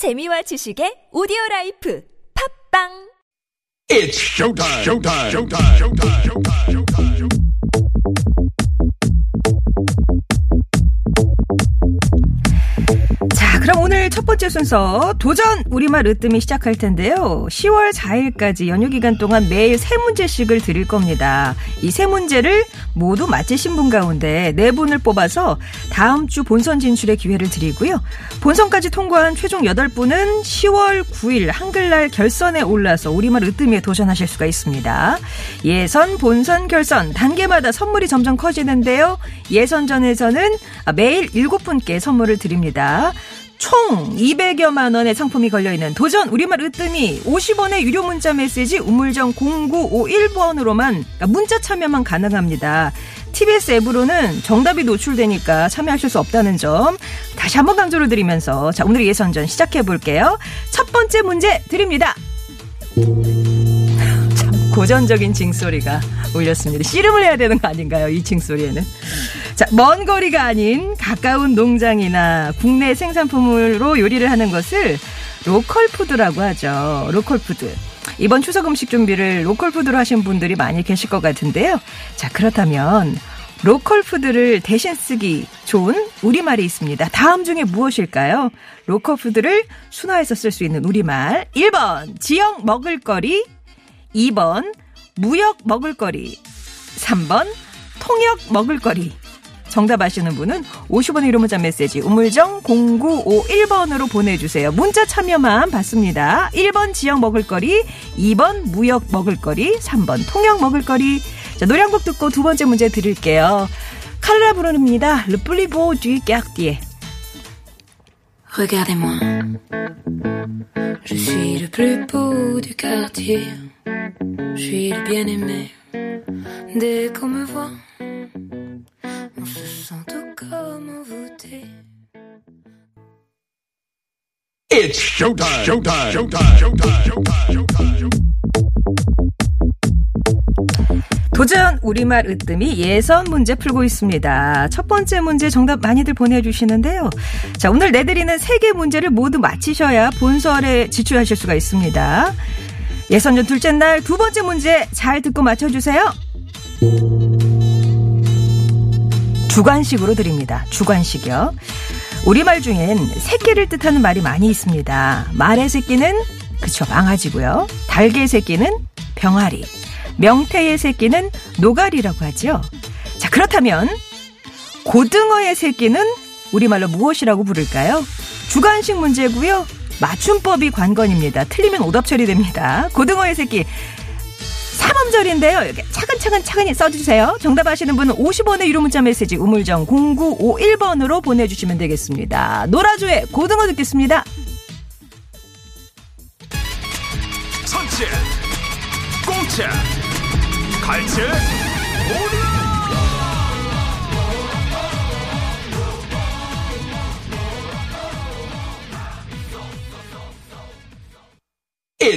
재미와 지식의 오디오 라이프 팟빵 It's showtime. Showtime. Showtime. Showtime. Showtime. Showtime. 자, 번째 순서 도전 우리말 으뜸이 시작할 텐데요. 10월 4일까지 연휴 기간 동안 매일 세 문제씩을 드릴 겁니다. 이 세 문제를 모두 맞히신 분 가운데 네 분을 뽑아서 다음 주 본선 진출의 기회를 드리고요. 본선까지 통과한 최종 8분은 10월 9일 한글날 결선에 올라서 우리말 으뜸에 도전하실 수가 있습니다. 예선, 본선, 결선 단계마다 선물이 점점 커지는데요. 예선전에서는 매일 7분께 선물을 드립니다. 총 200여만 원의 상품이 걸려있는 도전 우리말 으뜸이 50원의 유료 문자 메시지 우물정 0951번으로만 그러니까 문자 참여만 가능합니다. TBS 앱으로는 정답이 노출되니까 참여하실 수 없다는 점 다시 한번 강조를 드리면서 자 오늘 예선전 시작해 볼게요. 첫 번째 문제 드립니다. 참 고전적인 징소리가 울렸습니다. 씨름을 해야 되는 거 아닌가요? 이 징소리에는. 자, 먼 거리가 아닌 가까운 농장이나 국내 생산품으로 요리를 하는 것을 local food라고 하죠. local food. 이번 추석 음식 준비를 local food로 하신 분들이 많이 계실 것 같은데요. 자, 그렇다면 local food를 대신 쓰기 좋은 우리말이 있습니다. 다음 중에 무엇일까요? local food를 순화해서 쓸 수 있는 우리말. 1번, 지역 먹을거리. 2번, 무역 먹을거리. 3번, 통역 먹을거리. 정답 아시는 분은 50원의 유료 문자 메시지 우물정 0951번으로 보내주세요. 문자 참여만 받습니다. 1번 지역 먹을거리, 2번 무역 먹을거리, 3번 통역 먹을거리. 자, 노래 한 곡 듣고 두 번째 문제 드릴게요. 칼라 부르입니다. 르플리보 뒤 깍디에. Regardez-moi, je suis le plus beau du quartier, je suis le bien-aimé. Dès qu'on me voit, on se sent tout comme envoûté. It's showtime. Showtime. Showtime. Showtime. Showtime. Showtime. 도전 우리말 으뜸이 예선 문제 풀고 있습니다. 첫 번째 문제 정답 많이들 보내주시는데요. 자, 오늘 내드리는 세 개 문제를 모두 맞히셔야 본선에 지출하실 수가 있습니다. 예선전 둘째 날 두 번째 문제 잘 듣고 맞춰주세요. 주관식으로 드립니다. 주관식이요. 우리말 중엔 새끼를 뜻하는 말이 많이 있습니다. 말의 새끼는 그쵸 망아지고요. 달개 새끼는 병아리. 명태의 새끼는 노가리라고 하죠. 자, 그렇다면 고등어의 새끼는 우리말로 무엇이라고 부를까요? 주관식 문제고요. 맞춤법이 관건입니다. 틀리면 오답 처리됩니다. 고등어의 새끼 삼음절인데요. 이렇게 차근차근 차근히 써주세요. 정답 아시는 분은 50원의 유료 문자 메시지 우물정 0951번으로 보내주시면 되겠습니다. 노라조의 고등어 듣겠습니다.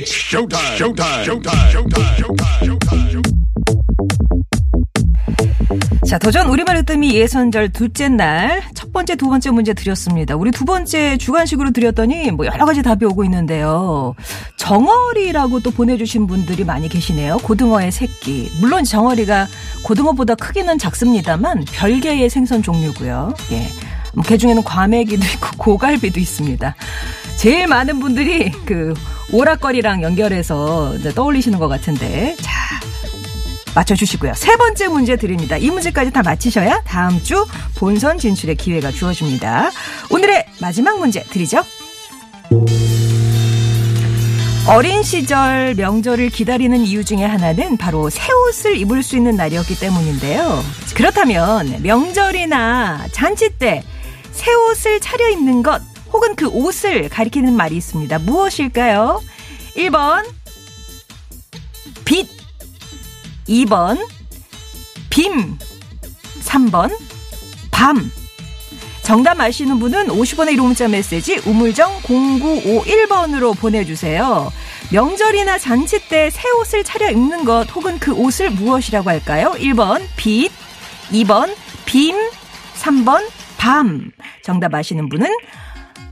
It's showtime. Showtime. Showtime. Showtime. Showtime. Showtime. 자, 도전 우리말 으뜸이 예선절 둘째 날 첫 번째, 두 번째 문제 드렸습니다. 우리 두 번째 주관식으로 드렸더니 뭐 여러 가지 답이 오고 있는데요. 정어리라고 또 보내주신 분들이 많이 계시네요. 고등어의 새끼. 물론 정어리가 고등어보다 크기는 작습니다만 별개의 생선 종류고요. 예. 뭐, 그 중에는 과메기도 있고 고갈비도 있습니다. 제일 많은 분들이 그 오락거리랑 연결해서 떠올리시는 것 같은데. 자, 맞춰주시고요. 세 번째 문제 드립니다. 이 문제까지 다 맞히셔야 다음 주 본선 진출의 기회가 주어집니다. 오늘의 마지막 문제 드리죠. 어린 시절 명절을 기다리는 이유 중에 하나는 바로 새 옷을 입을 수 있는 날이었기 때문인데요. 그렇다면 명절이나 잔치 때 새 옷을 차려입는 것 혹은 그 옷을 가리키는 말이 있습니다. 무엇일까요? 1번 빛 2번 빔 3번 밤 정답 아시는 분은 50원의 1호 문자 메시지 우물정 0951번으로 보내주세요. 명절이나 잔치 때 새 옷을 차려 입는 것 혹은 그 옷을 무엇이라고 할까요? 1번 빛 2번 빔 3번 밤 정답 아시는 분은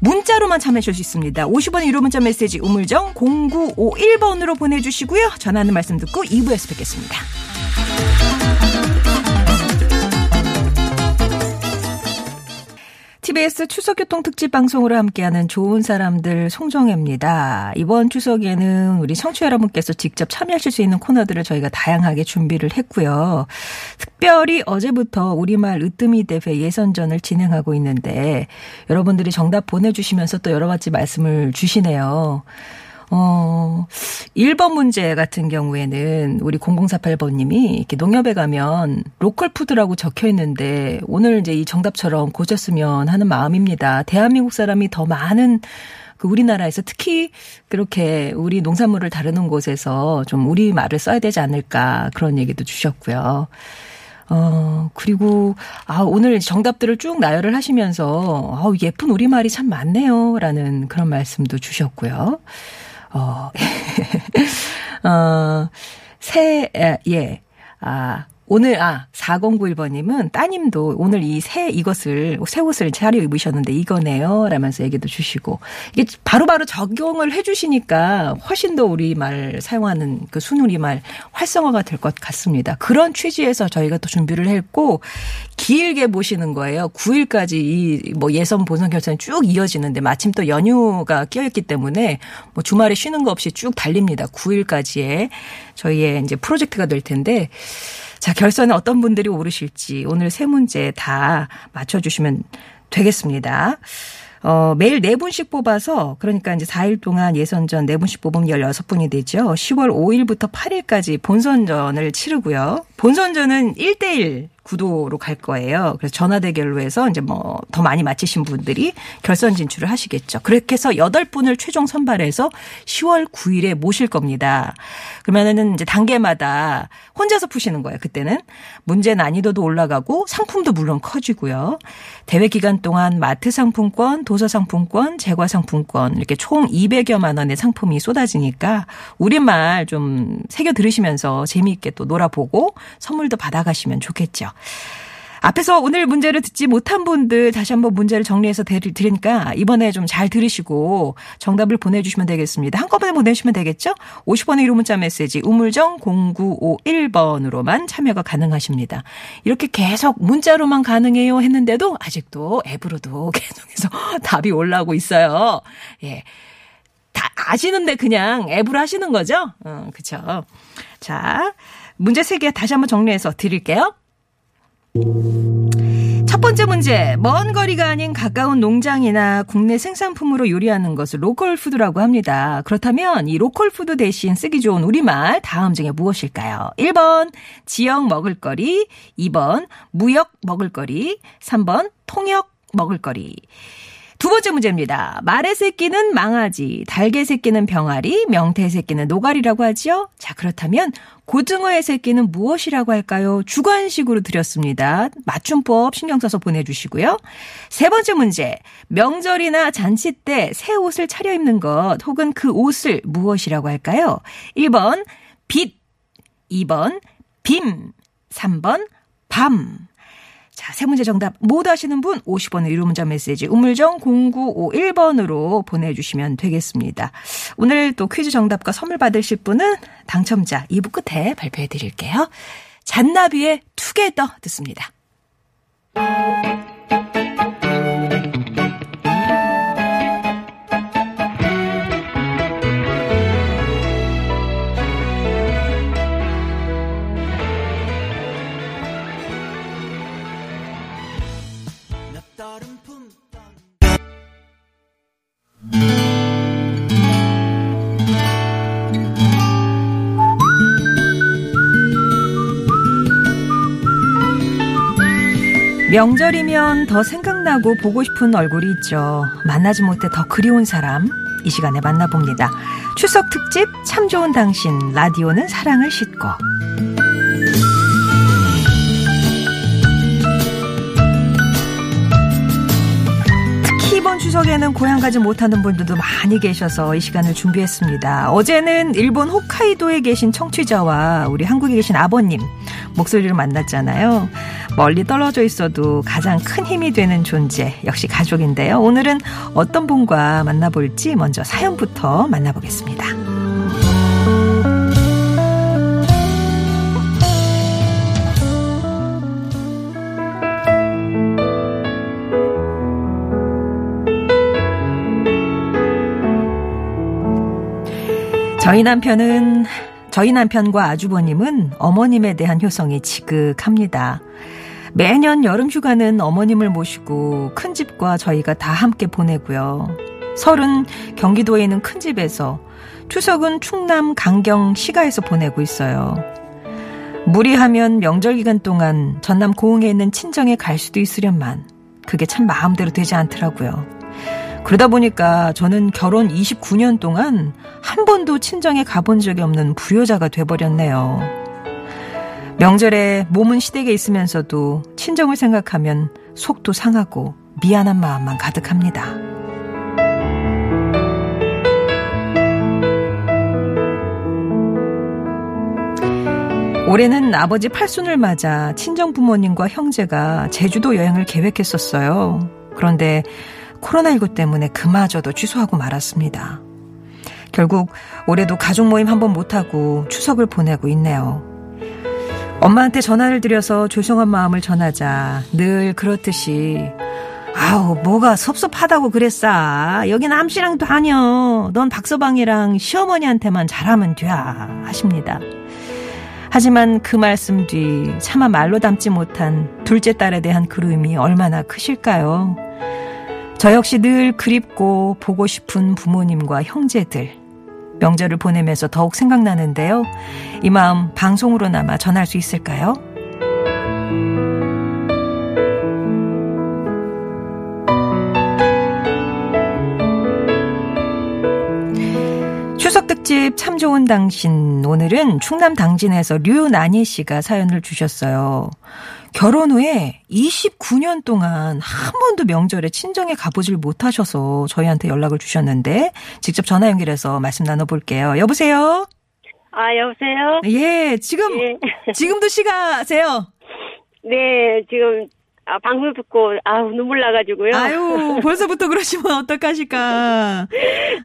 문자로만 참여하실 수 있습니다. 50원 유료 문자 메시지 우물정 0951번으로 보내주시고요. 전하는 말씀 듣고 2부에서 뵙겠습니다. TBS 추석교통 특집 방송으로 함께하는 좋은 사람들 송정혜입니다. 이번 추석에는 우리 청취자 여러분께서 직접 참여하실 수 있는 코너들을 저희가 다양하게 준비를 했고요. 특별히 어제부터 우리말 으뜸이 대회 예선전을 진행하고 있는데 여러분들이 정답 보내주시면서 또 여러 가지 말씀을 주시네요. 어, 1번 문제 같은 경우에는 우리 0048번님이 이렇게 농협에 가면 로컬 푸드라고 적혀 있는데 오늘 이제 이 정답처럼 고쳤으면 하는 마음입니다. 대한민국 사람이 더 많은 그 우리나라에서 특히 그렇게 우리 농산물을 다루는 곳에서 좀 우리 말을 써야 되지 않을까 그런 얘기도 주셨고요. 어, 그리고, 아, 오늘 정답들을 쭉 나열을 하시면서, 아 예쁜 우리말이 참 많네요. 라는 그런 말씀도 주셨고요. 어, 어, 새, 예, 아, 오늘, 아, 4091번님은 따님도 오늘 이 새 이것을, 새 옷을 차려 입으셨는데 이거네요. 라면서 얘기도 주시고. 이게 바로바로 바로 적용을 해 주시니까 훨씬 더 우리 말 사용하는 그 순우리 말 활성화가 될 것 같습니다. 그런 취지에서 저희가 또 준비를 했고, 길게 보시는 거예요. 9일까지 이 뭐 예선 본선 결선이 쭉 이어지는데 마침 또 연휴가 끼어있기 때문에 뭐 주말에 쉬는 거 없이 쭉 달립니다. 9일까지의 저희의 이제 프로젝트가 될 텐데 자, 결선에 어떤 분들이 오르실지 오늘 세 문제 다 맞춰주시면 되겠습니다. 어, 매일 4분씩 뽑아서 그러니까 이제 4일 동안 예선전 4분씩 뽑으면 16분이 되죠. 10월 5일부터 8일까지 본선전을 치르고요. 본선전은 1대1 구도로 갈 거예요. 그래서 전화 대결로 해서 이제 뭐 더 많이 맞히신 분들이 결선 진출을 하시겠죠. 그렇게 해서 8분을 최종 선발해서 10월 9일에 모실 겁니다. 그러면은 이제 단계마다 혼자서 푸시는 거예요. 그때는 문제 난이도도 올라가고 상품도 물론 커지고요. 대회 기간 동안 마트 상품권, 도서 상품권, 재과 상품권 이렇게 총 200여만 원의 상품이 쏟아지니까 우리말 좀 새겨 들으시면서 재미있게 또 놀아보고 선물도 받아가시면 좋겠죠. 앞에서 오늘 문제를 듣지 못한 분들 다시 한번 문제를 정리해서 드리니까 이번에 좀 잘 들으시고 정답을 보내주시면 되겠습니다. 한꺼번에 보내주시면 되겠죠? 50원의 1호 문자 메시지 우물정 0951번으로만 참여가 가능하십니다. 이렇게 계속 문자로만 가능해요 했는데도 아직도 앱으로도 계속해서 답이 올라오고 있어요. 예. 다 아시는데 그냥 앱으로 하시는 거죠? 어, 그쵸. 자, 문제 3개 다시 한번 정리해서 드릴게요. 첫 번째 문제. 먼 거리가 아닌 가까운 농장이나 국내 생산품으로 요리하는 것을 local food라고 합니다. 그렇다면 이 local food 대신 쓰기 좋은 우리말 다음 중에 무엇일까요? 1번 지역 먹을거리, 2번 무역 먹을거리, 3번 통역 먹을거리. 두 번째 문제입니다. 말의 새끼는 망아지, 닭의 새끼는 병아리, 명태 새끼는 노가리라고 하지요? 자, 그렇다면 고등어의 새끼는 무엇이라고 할까요? 주관식으로 드렸습니다. 맞춤법 신경 써서 보내주시고요. 세 번째 문제. 명절이나 잔치 때 새 옷을 차려입는 것 혹은 그 옷을 무엇이라고 할까요? 1번 빛, 2번 빔, 3번 밤. 자, 세 문제 정답 모두 하시는 분 50원의 유료 문자 메시지 우물정 0951번으로 보내주시면 되겠습니다. 오늘 또 퀴즈 정답과 선물 받으실 분은 당첨자 2부 끝에 발표해 드릴게요. 잔나비의 투게더 듣습니다. 명절이면 더 생각나고 보고 싶은 얼굴이 있죠. 만나지 못해 더 그리운 사람. 이 시간에 만나봅니다. 추석 특집 참 좋은 당신 라디오는 사랑을 싣고 추석에는 고향 가지 못하는 분들도 많이 계셔서 이 시간을 준비했습니다. 어제는 일본 홋카이도에 계신 청취자와 우리 한국에 계신 아버님 목소리를 만났잖아요. 멀리 떨어져 있어도 가장 큰 힘이 되는 존재 역시 가족인데요. 오늘은 어떤 분과 만나볼지 먼저 사연부터 만나보겠습니다. 저희 남편은 저희 남편과 아주버님은 어머님에 대한 효성이 지극합니다. 매년 여름 휴가는 어머님을 모시고 큰 집과 저희가 다 함께 보내고요. 설은 경기도에 있는 큰 집에서 추석은 충남 강경 시가에서 보내고 있어요. 무리하면 명절 기간 동안 전남 고흥에 있는 친정에 갈 수도 있으련만 그게 참 마음대로 되지 않더라고요. 그러다 보니까 저는 결혼 29년 동안 한 번도 친정에 가본 적이 없는 부여자가 돼버렸네요. 명절에 몸은 시댁에 있으면서도 친정을 생각하면 속도 상하고 미안한 마음만 가득합니다. 올해는 아버지 팔순을 맞아 친정 부모님과 형제가 제주도 여행을 계획했었어요. 그런데 코로나19 때문에 그마저도 취소하고 말았습니다. 결국 올해도 가족 모임 한 번 못하고 추석을 보내고 있네요. 엄마한테 전화를 드려서 죄송한 마음을 전하자 늘 그렇듯이 아우 뭐가 섭섭하다고 그랬어 여기 남씨랑 다녀 넌 박서방이랑 시어머니한테만 잘하면 돼 하십니다. 하지만 그 말씀 뒤 차마 말로 담지 못한 둘째 딸에 대한 그리움이 얼마나 크실까요? 저 역시 늘 그립고 보고 싶은 부모님과 형제들. 명절을 보내면서 더욱 생각나는데요. 이 마음 방송으로나마 전할 수 있을까요? 추석 특집 참 좋은 당신. 오늘은 충남 당진에서 류난희 씨가 사연을 주셨어요. 결혼 후에 29년 동안 한 번도 명절에 친정에 가보질 못하셔서 저희한테 연락을 주셨는데 직접 전화 연결해서 말씀 나눠볼게요. 여보세요? 아, 여보세요? 예, 지금, 예. 지금도 시가세요? 네, 지금, 아, 방송 듣고, 아우, 눈물 나가지고요. 아유, 벌써부터 그러시면 어떡하실까.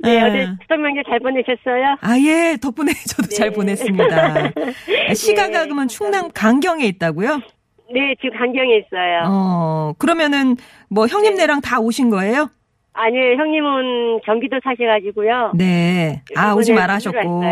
네, 예. 어제 추석 명절 잘 보내셨어요? 아, 예, 덕분에 저도 잘 네. 보냈습니다. 시가가 네, 그러면 충남 강경에 있다고요? 네, 지금 강경에 있어요. 어, 그러면은 뭐 형님네랑 다 오신 거예요? 아니요, 형님은 경기도 사셔가지고요. 네. 아, 오지 말아 하셨고.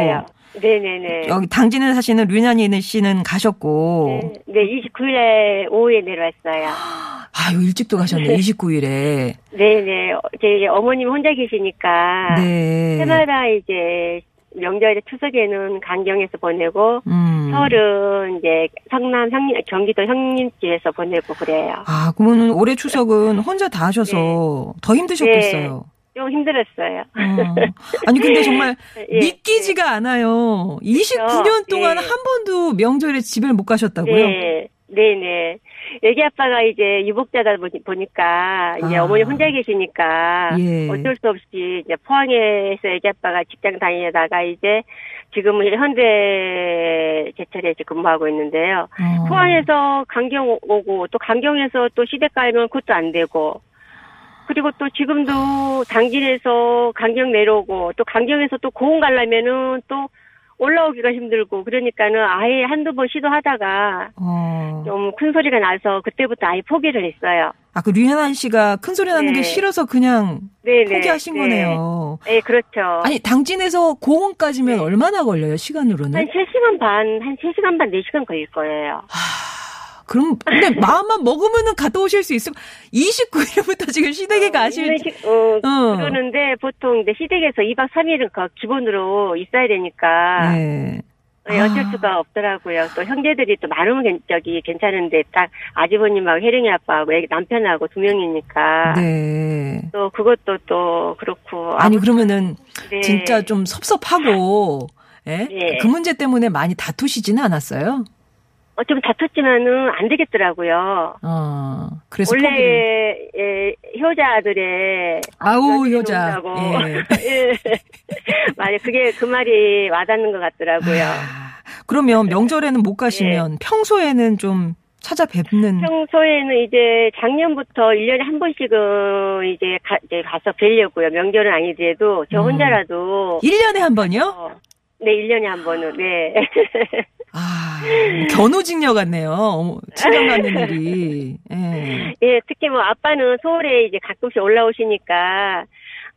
네네네. 여기 당진에 사시는 류난이 씨는 가셨고. 네, 네, 29일에 오후에 내려왔어요. 아유, 일찍도 가셨네. 29일에. 네네. 제 이제 어머님 혼자 계시니까. 네. 해마다 이제 명절에 추석에는 강경에서 보내고, 음. 설은 이제 성남 형님, 경기도 형님 집에서 보내고 그래요. 아, 그러면 올해 추석은 혼자 다 하셔서 네. 더 힘드셨겠어요. 좀 힘들었어요. 어. 아니, 근데 정말 예, 믿기지가 않아요. 29년 동안 예. 한 번도 명절에 집을 못 가셨다고요? 네, 네네. 애기 아빠가 이제 유복자다 보니- 보니까 이제 아. 어머니 혼자 계시니까 예. 어쩔 수 없이 이제 포항에서 애기 아빠가 직장 다니다가 이제 지금은 현대 제철에 이제 근무하고 있는데요. 어. 포항에서 강경 오고 또 강경에서 또 시댁 가면 그것도 안 되고 그리고 또 지금도 당진에서 강경 내려오고 또 강경에서 또 고흥 가려면은 또 올라오기가 힘들고 그러니까는 아예 한두 번 시도하다가 어. 좀큰 소리가 나서 그때부터 아예 포기를 했어요. 아, 그 류현아 씨가 큰 소리 나는 게 네. 싫어서 그냥 네네. 포기하신 네. 거네요. 네, 그렇죠. 아니, 당진에서 고흥까지면 네. 얼마나 걸려요, 시간으로는? 한 3시간 반, 한 3시간 반, 4시간 걸릴 거예요. 그럼, 근데 마음만 먹으면은 갔다 오실 수 있을, 29일부터 지금 시댁에 가실, 이런 식- 어, 어. 그러는데 보통 이제 시댁에서 2박 3일은 그 기본으로 있어야 되니까 네. 네, 어쩔 아. 수가 없더라고요. 또 형제들이 또 많으면 괜- 저기 괜찮은데 딱 아주버님하고 혜령이 아빠하고 애- 남편하고 두 명이니까 네. 또 그것도 또 그렇고 아니, 그러면은, 네. 진짜 좀 섭섭하고, 예? 네. 그 문제 때문에 많이 다투시지는 않았어요? 어, 좀 다퉜지만은 안 되겠더라고요. 어, 그래서 포기를. 원래 예, 효자들의 아우, 여친이 효자. 예. 예. 맞아요. 그게 그 말이 와닿는 것 같더라고요. 아, 그러면 명절에는 못 가시면 평소에는 좀 찾아뵙는. 평소에는 이제 작년부터 1년에 한 번씩은 이제, 가, 이제 가서 뵈려고요. 명절은 아니더라도 저 음. 혼자라도 1년에 한 번이요? 어, 네, 1년에 한 번은 네. 아, 견우직녀 같네요. 어머, 친정 갖는 일이. 예. 예, 특히 뭐 아빠는 서울에 이제 가끔씩 올라오시니까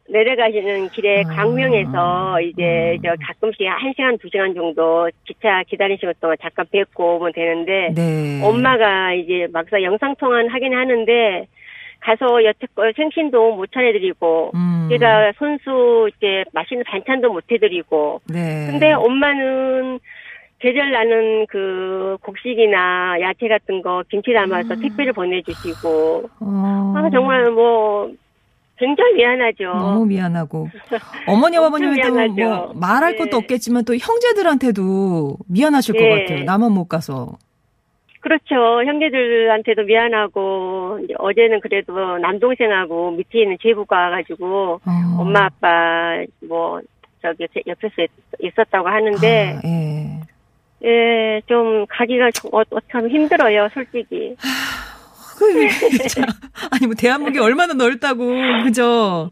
내려가시는 길에 아. 광명에서 이제 음. 저 가끔씩 한 시간 두 시간 정도 기차 기다리시는 동안 잠깐 뵙고 오면 되는데 네. 엄마가 이제 막상 영상 통화는 하긴 하는데 가서 여태껏 생신도 못 차려드리고 음. 제가 손수 이제 맛있는 반찬도 못 해드리고 네. 근데 엄마는 계절 나는 그 곡식이나 야채 같은 거 김치 담아서 택배를 보내주시고 어. 아 정말 뭐 굉장히 미안하죠. 너무 미안하고 어머니 아버님한테 뭐. 말할 네. 것도 없겠지만 또 형제들한테도 미안하실 것 네. 같아요. 나만 못 가서. 그렇죠. 형제들한테도 미안하고 어제는 그래도 남동생하고 밑에 있는 제부가 와가지고 어. 엄마 아빠 뭐 저기 제 옆에서 있- 있었다고 하는데 아, 예. 예 좀 가기가 좀 어, 어떻게 하면 힘들어요 솔직히. 그 아니 뭐 대한민국이 얼마나 넓다고 그죠?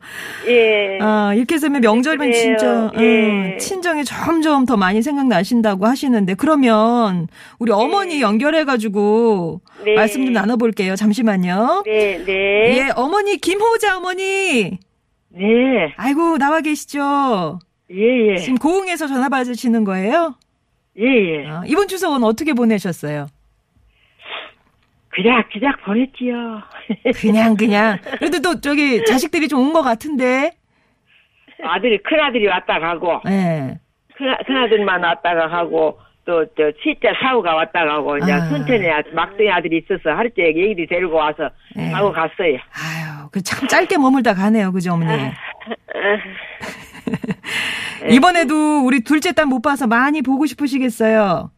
예. 아 이렇게 되면 명절이면. 진짜 예. 음, 친정이 점점 더 많이 생각나신다고 하시는데 그러면 우리 어머니 연결해 가지고 네. 말씀 좀 나눠볼게요. 잠시만요. 네 네. 예 어머니 김호자 어머니. 네, 아이고 나와 계시죠? 예, 예, 지금 고흥에서 전화 받으시는 거예요? 예, 예. 아, 이번 추석은 어떻게 보내셨어요? 그작, 그작 보냈지요. 그냥 그냥 그래도 또 저기 자식들이 좀 온 것 같은데. 아들이, 큰아들이 왔다 가고, 예. 큰, 큰아들만 왔다가 가고, 또, 저, 진짜 사우가 왔다 가고, 이제 아. 순천에 아- 막둥이 아들이 있어서 하루 종일 얘기를 데리고 와서 예. 하고 갔어요. 아유, 그 참 짧게 머물다 가네요, 그죠, 어머니? 아. 이번에도 우리 둘째 딸 못 봐서 많이 보고 싶으시겠어요.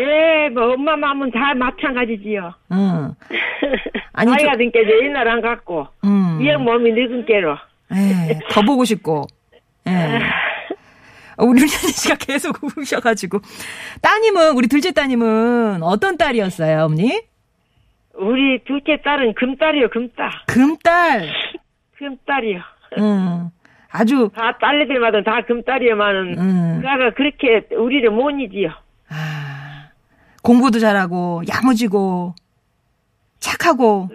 예, 뭐, 엄마 마음은 다 마찬가지지요. 응. 아니, 저, 나이가 든게 옛날 안 갔고, 음. 미역 몸이 늙은 게로. 예, 더 보고 싶고. 예. 어, 우리 윤현희 씨가 계속 우셔가지고. 따님은, 우리 둘째 따님은 어떤 딸이었어요, 어머니? 우리 둘째 딸은 금딸이요, 금딸. 금딸. 금딸이요. 응. 아주, 다 딸내들마다 다 금딸이요만은, 음. 그가 그렇게 우리를 못 이지요. 아, 공부도 잘하고, 야무지고, 착하고,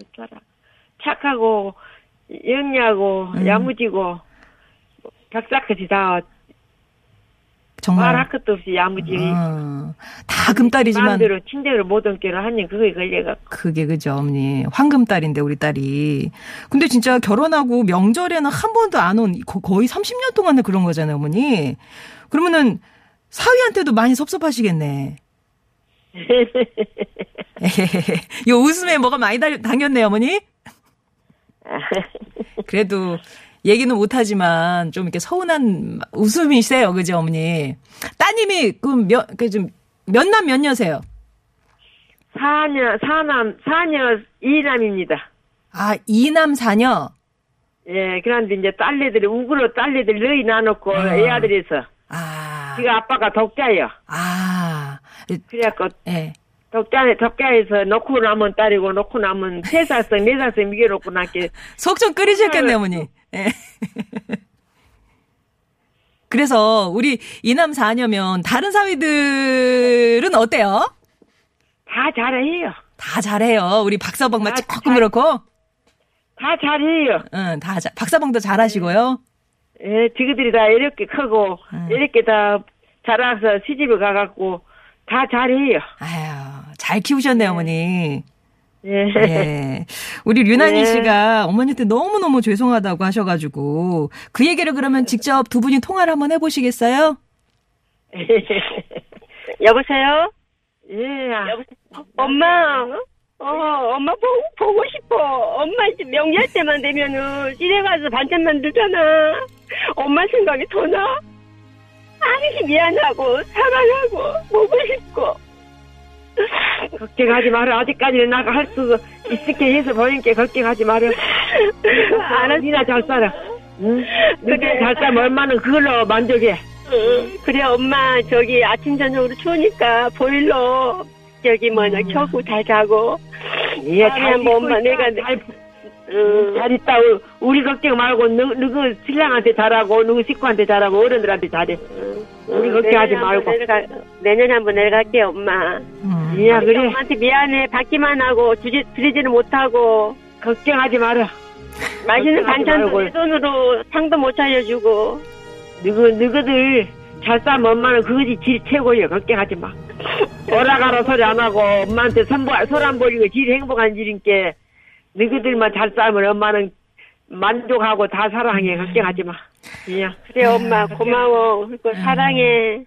착하고 영리하고 음. 야무지고 박사까지 다 정말. 말할 것도 없이 야무지 어, 다 금딸이지만, 마음대로 친정으로 모든 게로 하니 그거에 걸려가 그게 그죠, 어머니. 황금딸인데, 우리 딸이. 근데 진짜 결혼하고 명절에는 한 번도 안 온, 거- 거의 30년 동안을 그런 거잖아요, 어머니. 그러면은, 사위한테도 많이 섭섭하시겠네. 요 웃음에 뭐가 많이 달- 당겼네요, 어머니. 그래도 얘기는 못하지만 좀 이렇게 서운한 웃음이 세요, 그죠, 어머니. 따님이 그럼 몇, 그 좀, 몇남몇 여세요? 사녀 사남 사녀 이남입니다. 아, 이남 사녀. 예 그런데 이제 딸내들이 우그로 딸내들 너희 나놓고 아. 애 아들에서 아, 지가 아빠가 독자예요. 아, 그래갖고 예. 독자 독자에서 놓고 남은 딸이고 놓고 남은 세 살씩 네 살씩 미겨놓고 낳게 속 좀 끓이셨겠네, 어머니. 예. 그래서 우리 이남 사녀면 다른 사위들은 어때요? 다 잘해요. 다 잘해요. 우리 박사방만 아, 조금 잘- 그렇고. 다 잘해요. 응, 다 자, 박사방도 잘하시고요. 예, 지그들이 다 이렇게 크고, 음. 이렇게 다 자라서 시집을 가갖고, 다 잘해요. 아유, 잘 키우셨네요, 어머니. 예. 예. 우리 류나니 네. 씨가 어머니한테 너무너무 죄송하다고 하셔가지고, 그 얘기를 그러면 직접 두 분이 통화를 한번 해보시겠어요? 여보세요? 예. 여보세요? 엄마, 어, 엄마 보고, 보고 싶어. 엄마 이제 명절 때만 되면은 시댁 가서 반찬 만들잖아. 엄마 생각이 더 나? 아니, 미안하고, 사랑하고, 보고 싶고. 걱정하지 마라. 아직까지는 나가 할 수 있을게 해서 보니까 걱정하지 마라. 알았어. 니나 잘 살아. 응? 그래. 그래 잘 살면 얼마나 그걸로 만족해. 응. 그래 엄마 저기 아침 저녁으로 추우니까 보일러 저기 뭐냐 켜고 잘 자고. 예, 다음에 한번 엄마 내가 잘, 응. 잘 있다. 우- 우리 걱정 말고 누, 누구 신랑한테 잘하고 누구 식구한테 잘하고 어른들한테 잘해. 우리 걱정하지 말고. 내려가, 내년에 한번 내려갈게 엄마. 음. 예, 그래. 엄마한테 미안해 받기만 하고 주지 드리지는 못하고 걱정하지 마라. 맛있는 반찬도. 내 돈으로 상도 못 차려주고. 누구 누구들 잘 싸면 엄마는 그것이 질 최고예요. 걱정하지 마. 오라가라 소리 안 하고 엄마한테 손안 버리고 질 행복한 질인께 너희들만 잘 싸면 엄마는 만족하고 다 사랑해. 걱정하지 마. 예. 그래 엄마 고마워. 그리고 사랑해.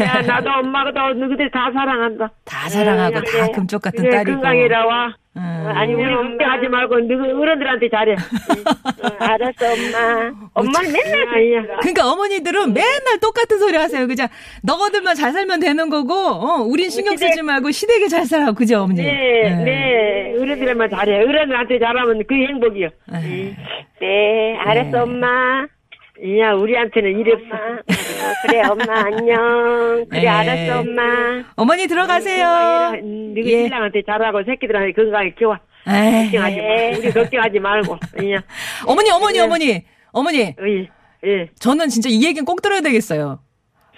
야, 나도 엄마도 너희들 다 사랑한다. 다 사랑하고 그래. 다 금쪽 같은 그래, 딸이고. 건강해라 와. 음. 아니 우리 우리 엄마. 걱정하지 말고 너희 어른들한테 잘해. 응, 알았어 엄마. 엄마는 맨날 야, 야. 그러니까 어머니들은 맨날 똑같은 소리 하세요. 그냥 너희들만 잘 살면 되는 거고, 어, 우린 신경 쓰지 말고 시댁에 잘 살아. 그죠, 어머니? 네, 네, 어른들만 잘해. 어른들한테 잘하면 그게 행복이요. 네. 네, 알았어 엄마. 야, 우리한테는 일 없어. 어, 그래 엄마 안녕. 그래 네. 알았어 엄마. 어머니 들어가세요. 너희 예. 신랑한테 잘하고 새끼들한테 건강히 키워. 에이. 걱정하지 마. 네. 우리 걱정하지 말고. 야, 어머니, 어머니, 어머니, 어머니. 어이, 예, 저는 진짜 이 얘기는 꼭 들어야 되겠어요.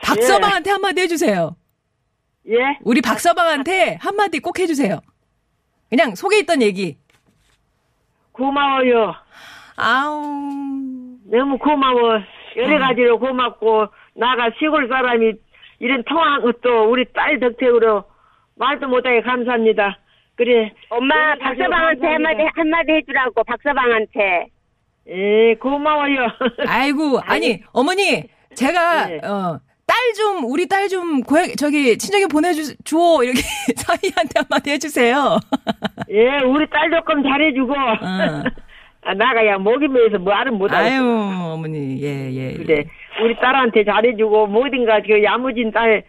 박서방한테 한마디 해주세요. 예. 우리 박서방한테 한마디 꼭 해주세요. 그냥 속에 있던 얘기. 고마워요. 아우. 너무 고마워. 여러 가지로 고맙고, 나가 시골 사람이 이런 통화한 것도 우리 딸 덕택으로 말도 못하게 감사합니다. 그래. 엄마 박서방한테 한마디. 한마디 해주라고 박서방한테. 예, 고마워요. 아이고, 아니, 어머니, 제가, 네. 어, 딸 좀, 우리 딸 좀, 고향, 저기, 친정에 보내주, 줘. 이렇게 사위한테 한마디 해주세요. 예, 우리 딸 조금 잘해주고. 어. 아, 나가야 목이 메서 말은 못하고. 아유, 어머니, 예, 예. 그래. 우리 딸한테 잘해주고, 뭐든가 그 야무진 딸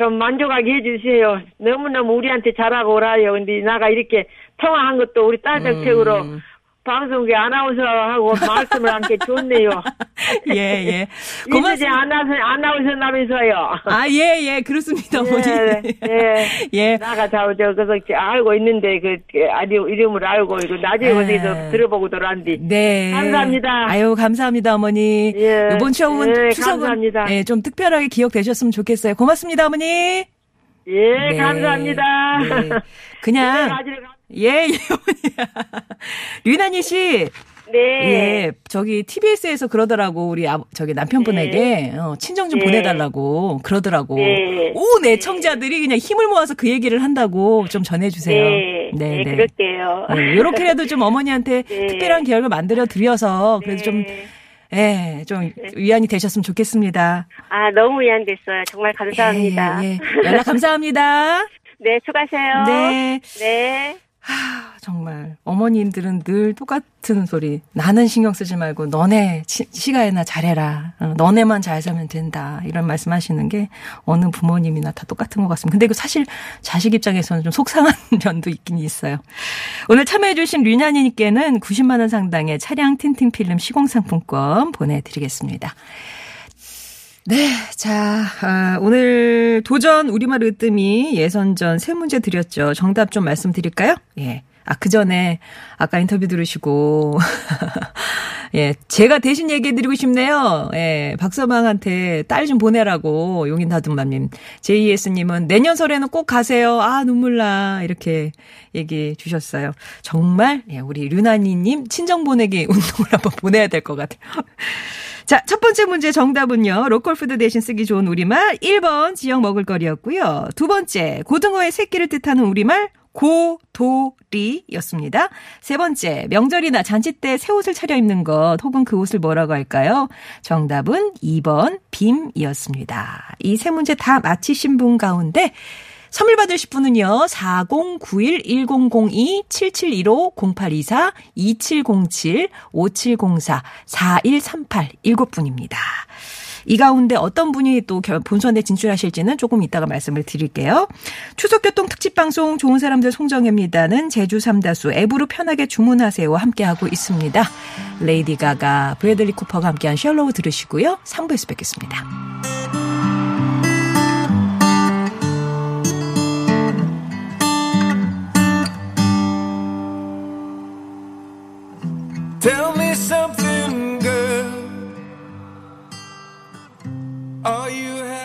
좀 만족하게 해주세요. 너무너무 우리한테 잘하고 오라요. 근데 나가 이렇게 통화한 것도 우리 딸 덕택으로 음. 방송국에 아나운서하고 말씀을 함께 좋네요. 예, 예. 고맙습니다. 아나운서, 아나운서라면서요. 아, 예, 예. 그렇습니다, 어머니. 예, 예. 예. 나가 저, 저, 그래서 알고 있는데, 그, 그, 아니, 이름을 알고, 이거 나중에 예. 어디서 들어보고 돌아왔는데. 네. 감사합니다. 아유, 감사합니다, 어머니. 예. 이번 추석은, 예, 추석은 감사합니다. 예, 좀 특별하게 기억되셨으면 좋겠어요. 고맙습니다, 어머니. 예, 네. 감사합니다. 네. 그냥, 아주 예, 예, 어머니. 류난희 씨. 네. 예, 저기 TBS에서 그러더라고 우리 아, 저기 남편분에게 어, 친정 좀 네. 보내달라고 그러더라고. 네. 온 애청자들이 그냥 힘을 모아서 그 얘기를 한다고 좀 전해주세요. 네, 네, 그럴게요. 네, 이렇게라도 좀 어머니한테 네. 특별한 계획을 만들어 드려서 그래도 좀, 네. 예, 좀 위안이 되셨으면 좋겠습니다. 아, 너무 위안됐어요. 정말 감사합니다. 예, 예, 예. 연락 감사합니다. 네, 수고하세요. 네. 네. 하, 정말 어머님들은 늘 똑같은 소리. 나는 신경 쓰지 말고 너네 치- 시가에나 잘해라. 어, 너네만 잘 살면 된다. 이런 말씀하시는 게 어느 부모님이나 다 똑같은 것 같습니다. 근데 이거 사실 자식 입장에서는 좀 속상한 면도 있긴 있어요. 오늘 참여해주신 류냐니님께는 90만 원 상당의 차량 틴팅 필름 시공 상품권 보내드리겠습니다. 네, 자, 아, 오늘 도전 우리말 으뜸이 예선전 세 문제 드렸죠. 정답 좀 말씀드릴까요? 예. 아, 그 전에 아까 인터뷰 들으시고, 예, 제가 대신 얘기해드리고 싶네요. 예, 박서방한테 딸 좀 보내라고 용인 다둥맘님. JS님은 내년 설에는 꼭 가세요. 아, 눈물 나. 이렇게 얘기해 주셨어요. 정말, 예, 우리 류나니님 친정 보내기 운동을 한번 보내야 될 것 같아요. 자, 첫 번째 문제 정답은요. local food 대신 쓰기 좋은 우리말 1번 지역 먹을거리였고요. 두 번째 고등어의 새끼를 뜻하는 우리말 고도리였습니다. 세 번째 명절이나 잔치 때 새 옷을 차려입는 것 혹은 그 옷을 뭐라고 할까요? 정답은 2번 빔이었습니다. 이 세 문제 다 맞히신 분 가운데 선물 받으실 분은요. 4091-1002-7715-0824-2707-5704-4138 7분입니다. 이 가운데 어떤 분이 또 결- 본선에 진출하실지는 조금 이따가 말씀을 드릴게요. 추석교통 특집 방송 좋은 사람들 송정애입니다는 제주 삼다수 앱으로 편하게 주문하세요와 함께하고 있습니다. 레이디 가가, 브래들리 쿠퍼가 함께한 Shallow 들으시고요. 3부에서 뵙겠습니다. Something, girl. Are you happy